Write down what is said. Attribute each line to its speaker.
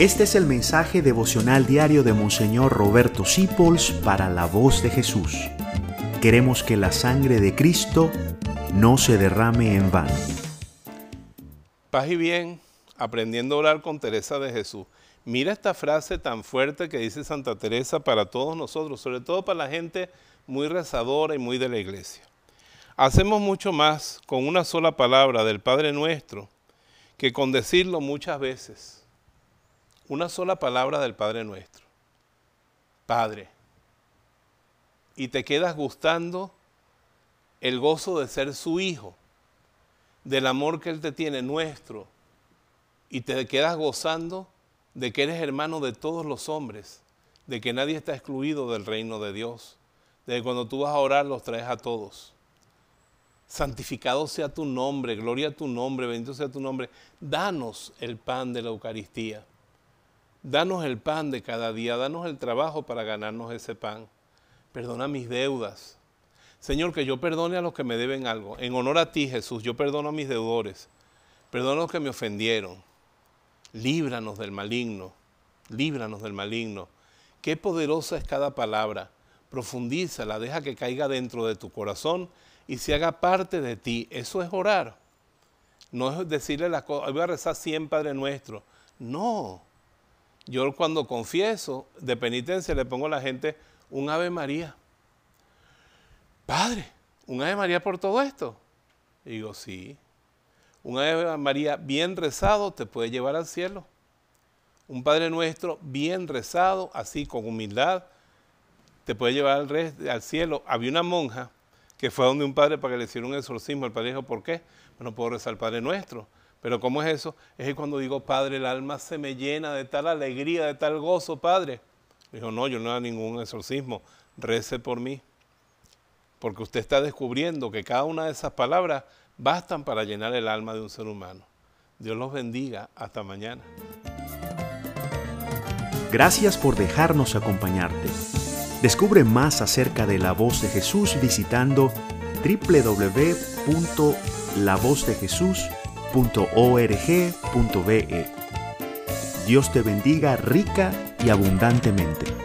Speaker 1: Este es el mensaje devocional diario de Monseñor Roberto Sipols para la voz de Jesús. Queremos que la sangre de Cristo no se derrame en vano.
Speaker 2: Paz y bien, aprendiendo a orar con Teresa de Jesús. Mira esta frase tan fuerte que dice Santa Teresa para todos nosotros, sobre todo para la gente muy rezadora y muy de la iglesia. Hacemos mucho más con una sola palabra del Padre nuestro que con decirlo muchas veces una sola palabra del Padre nuestro. Padre. Y te quedas gustando el gozo de ser su hijo, del amor que Él te tiene nuestro, y te quedas gozando de que eres hermano de todos los hombres, de que nadie está excluido del reino de Dios, de que cuando tú vas a orar los traes a todos. Santificado sea tu nombre, gloria a tu nombre, bendito sea tu nombre. Danos el pan de la Eucaristía. Danos el pan de cada día, danos el trabajo para ganarnos ese pan. Perdona mis deudas. Señor, que yo perdone a los que me deben algo. En honor a ti, Jesús, yo perdono a mis deudores. Perdono a los que me ofendieron. Líbranos del maligno. Líbranos del maligno. Qué poderosa es cada palabra. Profundízala, deja que caiga dentro de tu corazón y se haga parte de ti. Eso es orar. No es decirle las cosas, voy a rezar 100 Padre Nuestro. No. Yo cuando confieso de penitencia le pongo a la gente un Ave María. Padre, un Ave María por todo esto. digo, sí. Un Ave María bien rezado te puede llevar al cielo. Un Padre Nuestro bien rezado, así con humildad, te puede llevar al, al cielo. Había una monja que fue a donde un padre para que le hiciera un exorcismo. El padre dijo, ¿por qué? Bueno, puedo rezar al Padre Nuestro. Pero ¿cómo es eso? Es cuando digo Padre, el alma se me llena de tal alegría, de tal gozo, Padre. Dijo, no, yo no hago ningún exorcismo, rece por mí. Porque usted está descubriendo que cada una de esas palabras bastan para llenar el alma de un ser humano. Dios los bendiga. Hasta mañana.
Speaker 1: Gracias por dejarnos acompañarte. Descubre más acerca de la voz de Jesús visitando www.lavozdejesús.com Dios te bendiga rica y abundantemente.